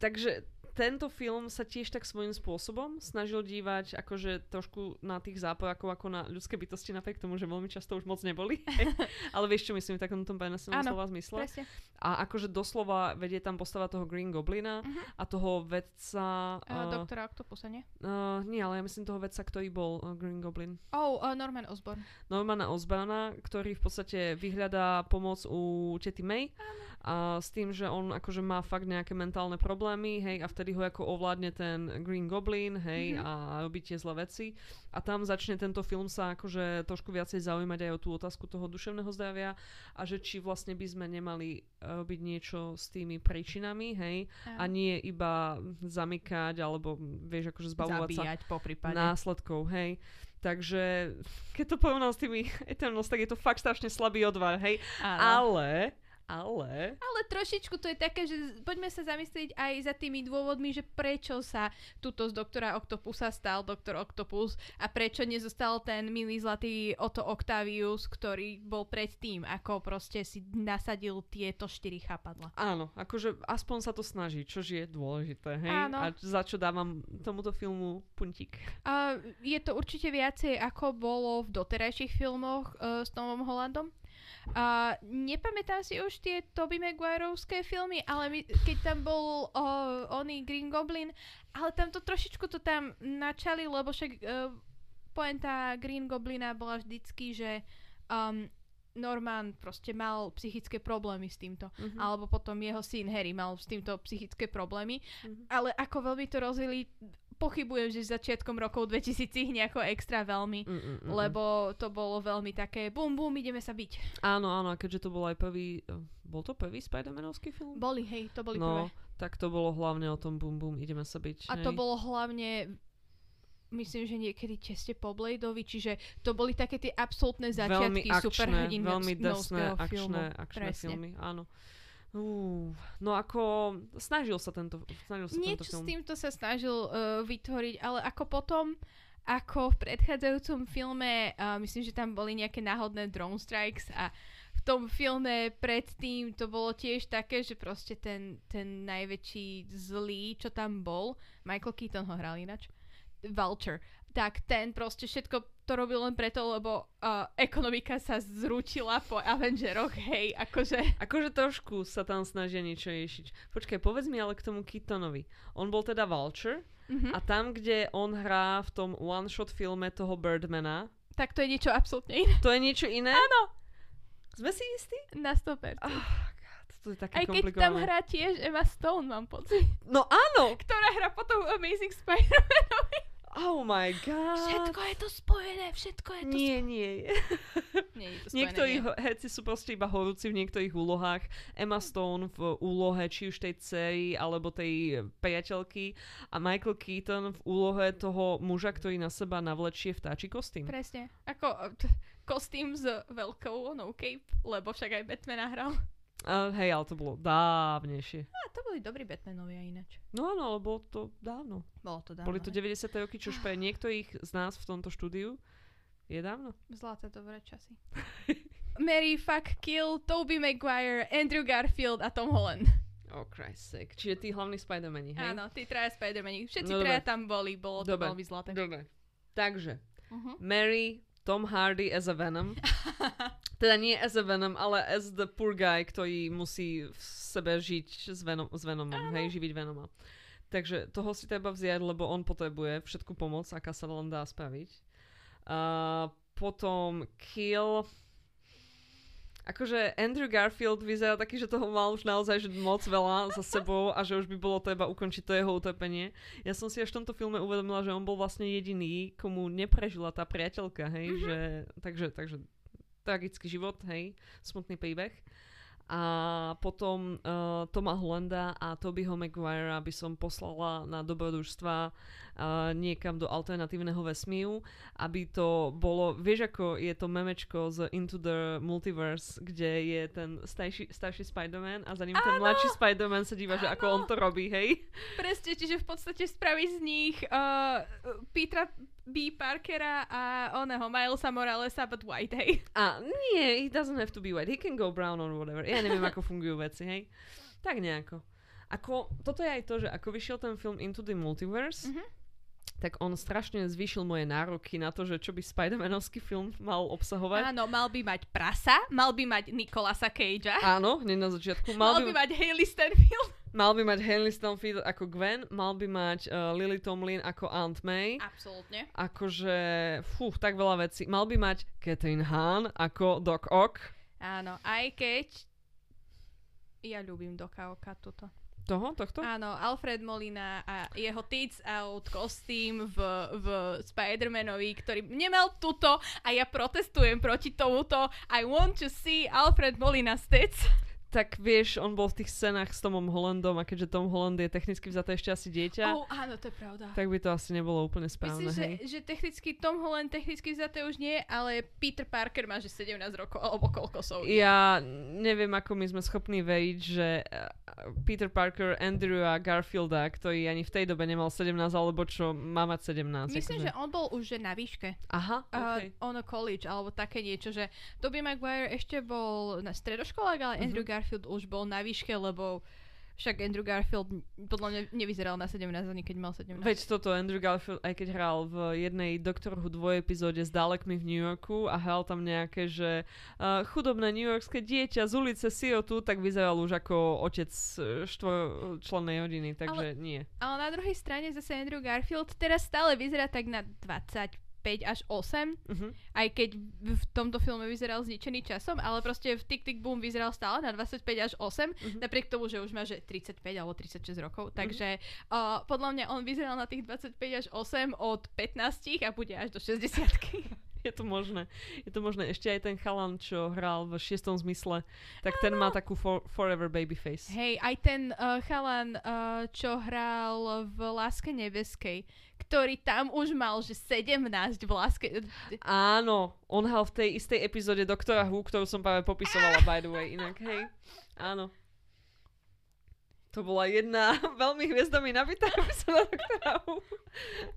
takže tento film sa tiež tak svojím spôsobom snažil dívať akože trošku na tých zápojakov ako na ľudské bytosti, napriek tomu, že veľmi často už moc neboli. Ale vieš, čo myslím v takom tom prenesenom Áno, slova zmysle? Presne. A akože doslova vedie tam postava toho Green Goblina Mhm. a toho vedca... Uh, Uh, doktora Octopusa, nie? uh, nie, ale ja myslím toho vedca, ktorý bol uh, Green Goblin. Oh, uh, Norman Osborn. Normana Osborna, ktorý v podstate vyhľadá pomoc u tety May a s tým, že on akože má fakt nejaké mentálne problémy, hej, a vtedy ho ako ovládne ten Green Goblin, hej, Mhm. a robí tie zlé veci. A tam začne tento film sa akože trošku viacej zaujímať aj o tú otázku toho duševného zdravia a že či vlastne by sme nemali robiť niečo s tými príčinami, hej, a nie iba zamykať alebo vieš, akože zbavovať sa Zabíjať po prípade. následkov, hej. Takže keď to porovnám s tými Eternals, tak je to fakt strašne slabý odvar, hej. Áno. Ale, ale, Ale trošičku to je také, že poďme sa zamyslieť aj za tými dôvodmi, že prečo sa tuto z doktora Octopusa stal doktor Octopus a prečo nezostal ten milý zlatý Otto Octavius, ktorý bol predtým, ako proste si nasadil tieto štyri chápadla. áno, akože aspoň sa to snaží, čož je dôležité, hej. Áno. A za čo dávam tomuto filmu puntík. A je to určite viacej, ako bolo v doterajších filmoch uh, s Tomom Hollandom. A nepamätám si už tie Tobey Maguireovské filmy, ale my, keď tam bol uh, oný Green Goblin, ale tam to trošičku to tam načali, lebo však uh, poenta Green Goblina bola vždycky, že um, Norman proste mal psychické problémy s týmto. Mhm. Alebo potom jeho syn Harry mal s týmto psychické problémy. Mhm. Ale ako veľmi to rozvili, pochybujem, že začiatkom rokov 2000 ich nejako extra veľmi. Mm, mm, mm, mm. Lebo to bolo veľmi také bum bum, ideme sa byť. Áno, áno, a keďže to bol aj prvý, eh, bol to prvý Spider-Manovský film? Boli, hej, to boli no, prvé. tak to bolo hlavne o tom bum bum, ideme sa byť. A hej. to bolo hlavne myslím, že niekedy tesne po Bladeovi, čiže to boli také tie absolútne veľmi začiatky akčné, superhrdinovského veľmi desné, akčné, akčné Presne. filmy, áno. Uh, no ako, snažil sa tento, snažil sa tento Niečo s film. týmto sa snažil uh, vytvoriť, ale ako potom, ako v predchádzajúcom filme, uh, myslím, že tam boli nejaké náhodné drone strikes a v tom filme predtým to bolo tiež také, že proste ten, ten najväčší zlý, čo tam bol, Michael Keaton ho hral ináč, Vulture, tak ten proste všetko to robil len preto, lebo uh, ekonomika sa zrútila po Avengeroch, hej, akože... Akože trošku sa tam snažia niečo riešiť. Počkaj, povedz mi ale k tomu Keatonovi. On bol teda Vulture Mhm. a tam, kde on hrá v tom one-shot filme toho Birdmana, Tak to je niečo absolútne iné. to je niečo iné? Áno, Sme si istí? na 100%. Oh, God, to je také Aj keď tam hrá tiež Emma Stone, mám pocit. No áno! Ktorá hrá potom Amazing Spider-Manovi. Oh my god. Všetko je to spojené, všetko je to Nie, nie. spojené. Nie je to spojené. Nie. herci sú proste iba horúci v niektorých úlohách. Emma Stone v úlohe či už tej cery alebo tej priateľky a Michael Keaton v úlohe toho muža, ktorý na seba navlečie vtáči kostým. Presne. Ako t- kostým s veľkou no cape, lebo však aj Batmana hral. Uh, hej, ale to bolo dávnejšie. A to boli dobrí Batmanovia ináč. No áno, ale bolo to dávno. Bolo to dávno. Boli to hej. 90. roky, čo už pre niektorých z nás v tomto štúdiu je dávno. Zlaté dobré časy. Mary, fuck, kill, Tobey Maguire, Andrew Garfield a Tom Holland. Oh Christ's sake. Čiže tí hlavní Spider-Mani, hej? Áno, tí traja Spider-Mani. Všetci No, traja tam boli, bolo to Dobre. veľmi zlaté. Dobre. Takže, Uh-huh. Mary, Tom Hardy as a Venom. Teda nie as a Venom, ale as the poor guy, ktorý musí v sebe žiť s, Venom, s Venomom, Áno. hej, živiť Venoma. Takže toho si treba vziať, lebo on potrebuje všetku pomoc, aká sa len dá spraviť. Uh, potom Kill... akože Andrew Garfield vyzerá taký, že toho mal už naozaj že moc veľa za sebou a že už by bolo treba ukončiť to jeho utopenie. Ja som si až v tomto filme uvedomila, že on bol vlastne jediný, komu neprežila tá priateľka, hej, mm-hmm. že, takže, takže tragický život, hej, smutný príbeh. A potom uh, Toma Hollanda a Tobyho Maguirea by som poslala na dobrodružstva uh, niekam do alternatívneho vesmíru, aby to bolo, vieš ako je to memečko z Into the Multiverse, kde je ten starší, starší Spider-Man a za ním Áno! ten mladší Spider-Man sa díva, Áno! že ako on to robí, hej? Presne, čiže v podstate spraví z nich uh, Petra B. Parkera a oného Milesa Moralesa, but white, hej. A nie, he doesn't have to be white. He can go brown or whatever. Ja neviem, ako fungujú veci, hej. Tak nejako. Ako, toto je aj to, že ako vyšiel ten film Into the Multiverse, mm-hmm. Tak on strašne zvýšil moje nároky na to, že čo by Spider-Manovský film mal obsahovať. Áno, mal by mať prasa, mal by mať Nikolasa Cagea. Áno, hneď na začiatku. Mal, mal by, by mať Hailey Stenfield. Mal by mať Hailey Stonefield ako Gwen, mal by mať uh, Lily Tomlin ako Aunt May. Absolútne. Akože, fú, tak veľa vecí. Mal by mať Catherine Hahn ako Doc Ock. Áno, aj keď ja ľúbim Doca Ocka tuto. Toho? Tohto? Áno, Alfred Molina a jeho Tits Out kostým v, v Spider-Manovi, ktorý nemal tuto a ja protestujem proti tomuto. I want to see Alfred Molina's tits tak vieš, on bol v tých scénach s Tomom Hollandom a keďže Tom Holland je technicky vzaté ešte asi dieťa, oh, áno, to je pravda. tak by to asi nebolo úplne správne. Myslím, že, že technicky Tom Holland technicky vzaté už nie, ale Peter Parker má že 17 rokov, alebo koľko sú. Ja neviem, ako my sme schopní veriť, že eh, Peter Parker, Andrew a Garfielda, ktorý ani v tej dobe nemal 17, alebo čo, má mať 17. Myslím, akože. že on bol už že na výške. Aha, okay. uh, on college, alebo také niečo, že Tobey Maguire ešte bol na stredoškolách, ale uh-huh. Andrew Garfield už bol na výške, lebo však Andrew Garfield podľa mňa nevyzeral na 17 ani keď mal 17. Veď toto Andrew Garfield, aj keď hral v jednej Doctor Who dvoj epizóde s Dalekmi v New Yorku a hral tam nejaké, že uh, chudobné New Yorkské dieťa z ulice Sirotu, tak vyzeral už ako otec štvorčlennej rodiny, takže ale, nie. Ale na druhej strane zase Andrew Garfield teraz stále vyzerá tak na 20 5 až 8, uh-huh. Mhm. aj keď v tomto filme vyzeral zničený časom, ale proste v Tick Tick Boom vyzeral stále na 25 až 8, uh-huh. Mhm. napriek tomu, že už má že 35 alebo 36 rokov, mhm. takže uh, podľa mňa on vyzeral na tých 25 až 8 od 15 a bude až do 60 Je to možné. Je to možné. Ešte aj ten chalan, čo hral v šiestom zmysle, tak ten má takú for, forever baby face. Hej, aj ten uh, chalan, uh, čo hral v Láske nebeskej, ktorý tam už mal, že 17 v láske. Áno, on hal v tej istej epizóde Doktora Who, ktorú som práve popisovala, by the way, inak, hej. Áno. To bola jedna veľmi hviezdami nabitá epizóda Doktora Who.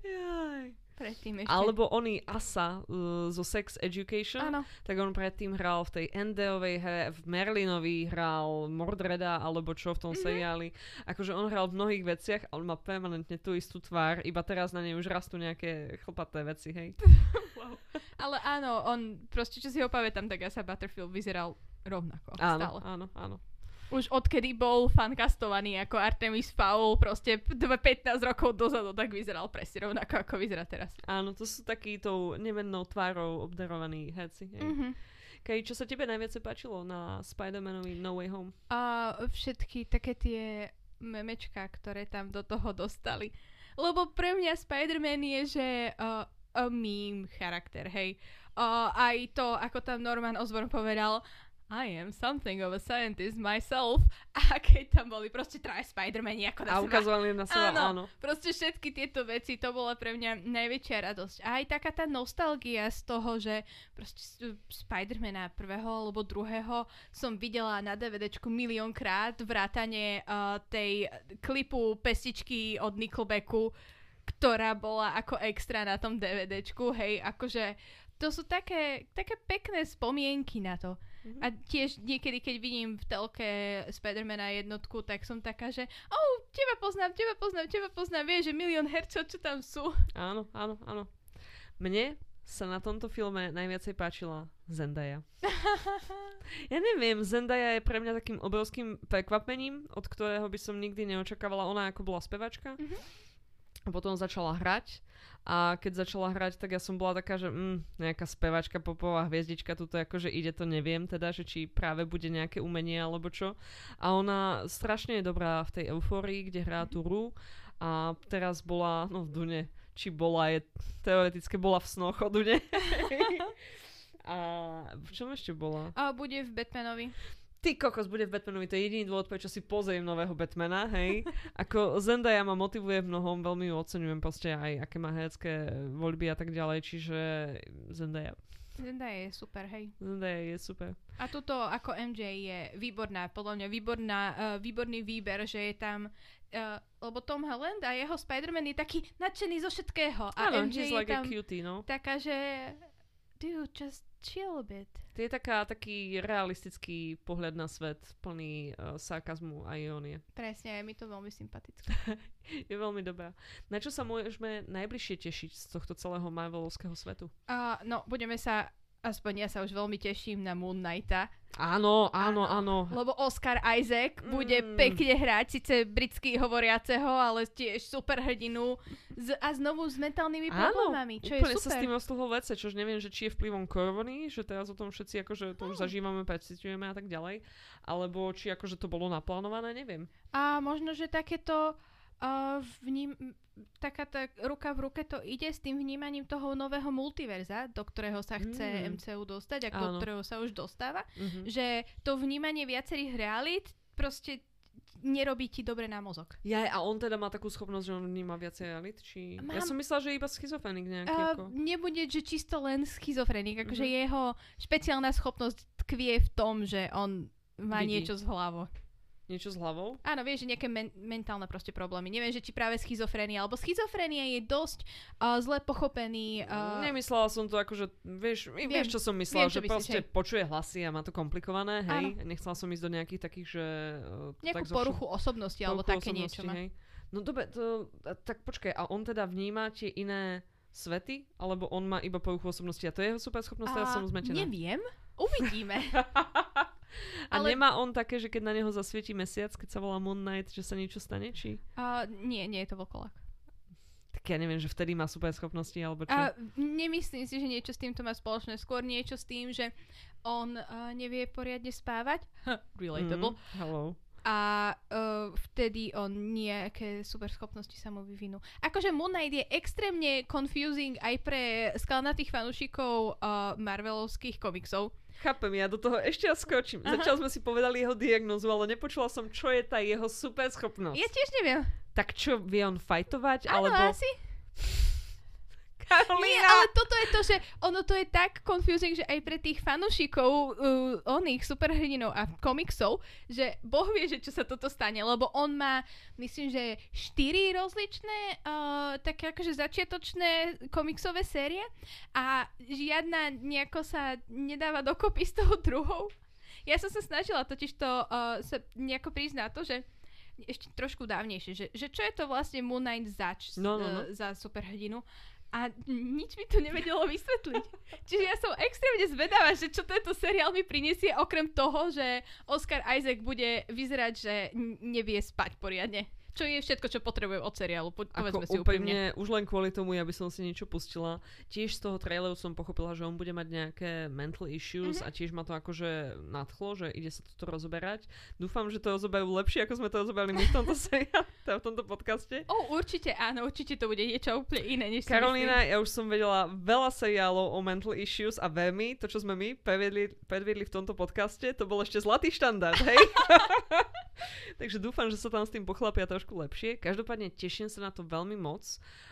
Jaj. Predtým ešte. Alebo oný Asa uh, zo Sex Education, Áno. tak on predtým hral v tej Endeovej hre, v Merlinovi hral Mordreda, alebo čo v tom mm-hmm. seriáli. Akože on hral v mnohých veciach, ale má permanentne tú istú tvár, iba teraz na nej už rastú nejaké chlpaté veci, hej. wow. Ale áno, on proste, čo si ho pamätám, tak Asa Butterfield vyzeral rovnako. Áno, stále. áno, áno už odkedy bol fankastovaný ako Artemis Fowl, proste 15 rokov dozadu, tak vyzeral presne rovnako, ako vyzerá teraz. Áno, to sú takýto nemennou tvárou obdarovaní herci. Mm-hmm. Kaj, čo sa tebe najviac páčilo na Spider-Manovi No Way Home? Uh, všetky také tie memečka, ktoré tam do toho dostali. Lebo pre mňa Spider-Man je, že uh, meme charakter, hej. Uh, aj to, ako tam Norman Osborn povedal, i am something of a scientist myself. A keď tam boli proste traje Spider-Mani ako na A ukazovali na seba, áno, áno. Proste všetky tieto veci, to bola pre mňa najväčšia radosť. A aj taká tá nostalgia z toho, že proste Spider-Mana prvého alebo druhého som videla na DVDčku miliónkrát vrátane uh, tej klipu pestičky od Nickelbacku, ktorá bola ako extra na tom DVDčku, hej, akože to sú také, také pekné spomienky na to. Mm-hmm. A tiež niekedy, keď vidím v telke Spidermana jednotku, tak som taká, že oh, teba poznám, teba poznám, teba poznám, vieš, že milión hercov, čo tam sú. Áno, áno, áno. Mne sa na tomto filme najviacej páčila Zendaya. ja neviem, Zendaya je pre mňa takým obrovským prekvapením, od ktorého by som nikdy neočakávala ona ako bola spevačka. Mm-hmm A potom začala hrať a keď začala hrať, tak ja som bola taká, že mm, nejaká spevačka, popová hviezdička, tuto akože ide, to neviem teda, že či práve bude nejaké umenie alebo čo. A ona strašne je dobrá v tej eufórii, kde hrá tú Ru a teraz bola, no v Dune, či bola, je teoreticky bola v snoch o Dune. a v čom ešte bola? A bude v Batmanovi. Ty kokos bude v Batmanovi, to je jediný dôvod, prečo si pozriem nového Batmana, hej. Ako Zendaya ma motivuje v mnohom, veľmi ju oceňujem proste aj aké má herecké voľby a tak ďalej, čiže Zendaya. Zendaya je super, hej. Zendaya je super. A tuto ako MJ je výborná, podľa mňa výborná, uh, výborný výber, že je tam Uh, lebo Tom Holland a jeho Spider-Man je taký nadšený zo všetkého. A Áno, MJ je like tam a cutie, no. taká, že dude, just chill a bit. To je taká, taký realistický pohľad na svet, plný uh, sarkazmu a ironie. Presne, je mi to veľmi sympatické. je veľmi dobrá. Na čo sa môžeme najbližšie tešiť z tohto celého Marvelovského svetu? Uh, no, budeme sa aspoň ja sa už veľmi teším na Moon Knighta. Áno, áno, áno. Lebo Oscar Isaac Mm. bude pekne hrať, síce britský hovoriaceho, ale tiež super hrdinu z, a znovu s mentálnymi problémami, čo úplne je sa s super. tým roztuhol vece, čož neviem, že či je vplyvom korony, že teraz o tom všetci akože to už zažívame, precitujeme a tak ďalej, alebo či akože to bolo naplánované, neviem. A možno, že takéto uh, vním, taká tá ruka v ruke to ide s tým vnímaním toho nového multiverza, do ktorého sa chce Mm. MCU dostať a do ktorého sa už dostáva. Mhm. Že to vnímanie viacerých realít proste nerobí ti dobre na mozog. Ja, a on teda má takú schopnosť, že on vníma viacej realit? Či... Ja Mám- som myslela, že iba schizofrenik nejaký. Uh, ako... nebude, že čisto len schizofrenik, akože Mhm. jeho špeciálna schopnosť tkvie v tom, že on má Vidí. niečo z hlavou. Niečo s hlavou? Áno, vieš, že nejaké men- mentálne proste problémy. Neviem, že či práve schizofrenia, alebo schizofrenia je dosť uh, zle pochopený. Uh, Nemyslela som to akože, vieš, Viem, vieš čo som myslela, viem, čo že myslíš, proste hej. počuje hlasy a má to komplikované, hej. Nechcela som ísť do nejakých takých, že... uh, nejakú tak poruchu osobnosti, alebo poruchu také osobnosti, niečo. Hej. No dobre, to, a, tak počkaj, a on teda vníma tie iné svety, alebo on má iba poruchu osobnosti a to je jeho super schopnosť, teraz som zmetená. Neviem, uvidíme. A Ale- nemá on také, že keď na neho zasvietí mesiac, keď sa volá Moon Knight, že sa niečo stane, či? uh, nie, nie je to vlkolak. Tak ja neviem, že vtedy má super schopnosti, alebo čo? A nemyslím si, že niečo s týmto má spoločné. Skôr niečo s tým, že on uh, nevie poriadne spávať. Relatable. Mm, hello. A uh, vtedy on nejaké super schopnosti sa mu vyvinú. Akože Moon Knight je extrémne confusing aj pre skalnatých fanúšikov uh, Marvelovských komiksov. Chápem, ja do toho ešte raz skočím. Aha. Zatiaľ sme si povedali jeho diagnozu, ale nepočula som, čo je tá jeho super schopnosť. Ja tiež neviem. Tak čo, vie on fajtovať, Áno, alebo... asi. Nie, Karolína! ale toto je to, že ono to je tak confusing, že aj pre tých fanúšikov uh, oných superhrdinov a komiksov, že Boh vie, že čo sa toto stane, lebo on má, myslím, že štyri rozličné uh, také akože začiatočné komiksové série a žiadna nejako sa nedáva dokopy s tou druhou. Ja som sa snažila totiž to uh, sa nejako prísť na to, že ešte trošku dávnejšie, že, že čo je to vlastne Moon Knight zač No, no, no. uh, za superhrdinu a nič mi to nevedelo vysvetliť. Čiže ja som extrémne zvedavá, že čo tento seriál mi prinesie, okrem toho, že Oscar Isaac bude vyzerať, že nevie spať poriadne. Čo je všetko, čo potrebujem od seriálu, po- povedzme si úprimne. úplne, už len kvôli tomu, ja by som si niečo pustila. Tiež z toho traileru som pochopila, že on bude mať nejaké mental issues Mhm. a tiež ma to akože nadchlo, že ide sa toto rozoberať. Dúfam, že to rozoberajú lepšie, ako sme to rozoberali my v tomto seriále, teda v tomto podcaste. O, určite áno, určite to bude niečo úplne iné, než. Karolína, ja už som vedela veľa seriálov o mental issues a veľmi, to, čo sme my predviedli v tomto podcaste, to bol ešte zlatý štandard, hej? Takže dúfam, že sa tam s tým pochlapia trošku lepšie. Každopádne teším sa na to veľmi moc.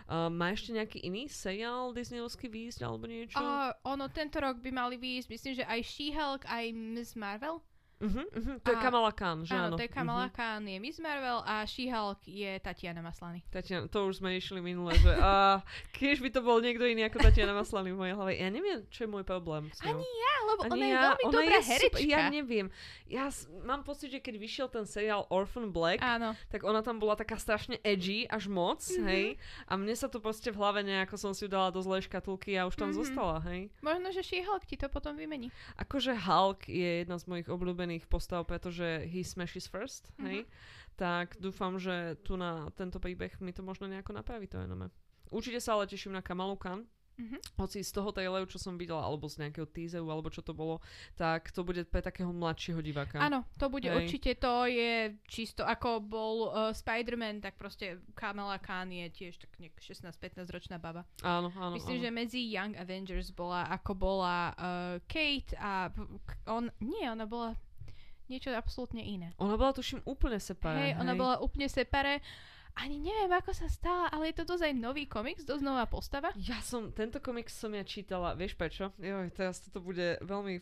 Uh, má ešte nejaký iný seriál Disneyovský výjsť alebo niečo? A ono, tento rok by mali výjsť, myslím, že aj She-Hulk, aj Miss Marvel. Uh-huh, uh-huh. To je A- Kamala Khan, že áno? Áno, to je Kamala Mhm. Khan, je Miss Marvel a She-Hulk je Tatiana Maslany. Tatiana, to už sme riešili minule, že uh, keď by to bol niekto iný ako Tatiana Maslany v mojej hlave. Ja neviem, čo je môj problém s ňou. Ani ja, lebo Ani ona je ja, veľmi ona dobrá je herečka. Ja neviem. Ja s- mám pocit, že keď vyšiel ten seriál Orphan Black, Áno. tak ona tam bola taká strašne edgy, až moc, Mhm. hej. A mne sa to proste v hlave nejako som si ju dala do zlej škatulky a už tam Mhm. zostala, hej. Možno, že She-Hulk ti to potom vymení. Akože Hulk je jedna z mojich obľúbených postav, pretože he smashes first, hej. Mhm. tak dúfam, že tu na tento príbeh mi to možno nejako napraví to anime. Určite sa ale teším na Kamalu Khan, Mhm. hoci z toho traileru, čo som videla, alebo z nejakého teaseru, alebo čo to bolo, tak to bude pre takého mladšieho diváka. Áno, to bude Hej. určite, to je čisto ako bol uh, Spider-Man, tak proste Kamala Khan je tiež tak nejak 16-15 ročná baba. Áno, áno. Myslím, áno. že medzi Young Avengers bola ako bola uh, Kate a on, nie, ona bola niečo absolútne iné. Ona bola tuším úplne separé. Hej, ona bola úplne separé. Ani neviem, ako sa stala, ale je to dosť aj nový komiks, dosť nová postava. Ja som, tento komiks som ja čítala, vieš prečo? Joj, teraz toto bude veľmi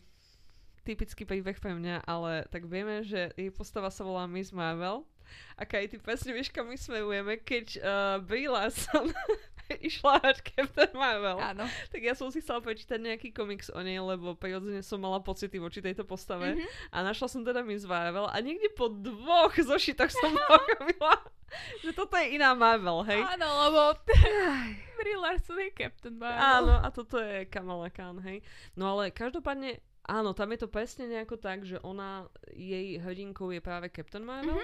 typický príbeh pre mňa, ale tak vieme, že jej postava sa volá Miss Marvel. A kaj ty presne vieš, kam my smerujeme, keď uh, Brie Larson išla hrať Captain Marvel. Áno. Tak ja som si chcela prečítať nejaký komiks o nej, lebo prirodzene som mala pocity voči tejto postave. Mhm. A našla som teda Miss Marvel a niekde po dvoch zošitoch som pochopila, že toto je iná Marvel, hej? Áno, lebo Brie Larson je Captain Marvel. Áno, a toto je Kamala Khan, hej. No ale každopádne, áno, tam je to presne nejako tak, že ona, jej hrdinkou je práve Captain Marvel,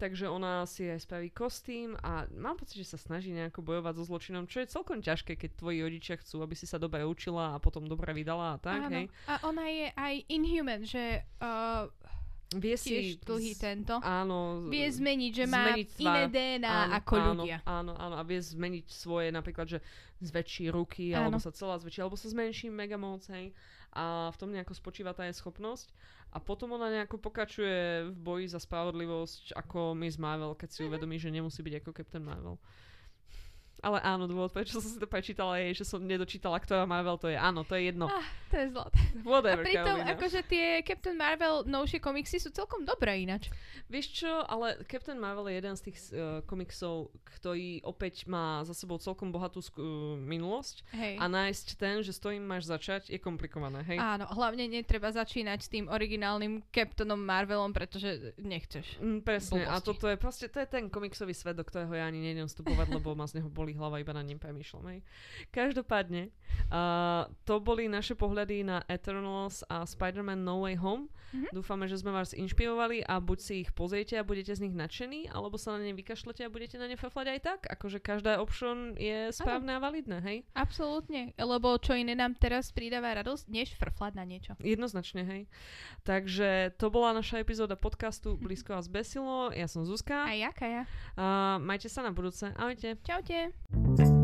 takže ona si aj spraví kostým a mám pocit, že sa snaží nejako bojovať so zločinom, čo je celkom ťažké, keď tvoji rodičia chcú, aby si sa dobre učila a potom dobre vydala a tak, Áno. hej. A ona je aj Inhuman, že uh, Vie si... dlhý tento. Áno. Vie zmeniť, že má zmeniť tvár. iné DNA ako áno, ľudia. Áno, áno, a vie zmeniť svoje, napríklad, že zväčší ruky, Áno. alebo sa celá zväčší, alebo sa zmenší mega moc, hej. A v tom nejako spočíva tá jej schopnosť. A potom ona nejako pokračuje v boji za spravodlivosť ako Miss Marvel, keď Mhm. si uvedomí, že nemusí byť ako Captain Marvel. Ale áno, dôvod, prečo som si to prečítala, je, že som nedočítala, ktorá Marvel to je. Áno, to je jedno. Ah, to je zlaté. A Whatever, pritom, Karolina. akože tie Captain Marvel novšie komiksy sú celkom dobré ináč. Vieš čo, ale Captain Marvel je jeden z tých uh, komiksov, ktorý opäť má za sebou celkom bohatú sk- uh, minulosť Hej. a nájsť ten, že s ktorým máš začať, je komplikované, hej? Áno, hlavne netreba začínať s tým originálnym Captainom Marvelom, pretože nechceš. Mm, presne, a Blbosti. toto je proste, to je ten komiksový svet, do ktorého ja ani nejdem vstupovať, lebo ma z neho boli hlava, iba na ním premýšľam, hej. Každopádne, uh, to boli naše pohľady na Eternals a Spider-Man No Way Home. Mhm. Dúfame, že sme vás inšpirovali a buď si ich pozriete a budete z nich nadšení, alebo sa na ne vykašlete a budete na ne faflať aj tak. Akože každá option je správne a validné, hej? Absolútne, lebo čo iné nám teraz pridáva radosť, než frflať na niečo. Jednoznačne, hej. Takže to bola naša epizóda podcastu Blízko a zbesilo. Ja som Zuzka. A ja? A majte sa na budúce. Ahojte. Čaute.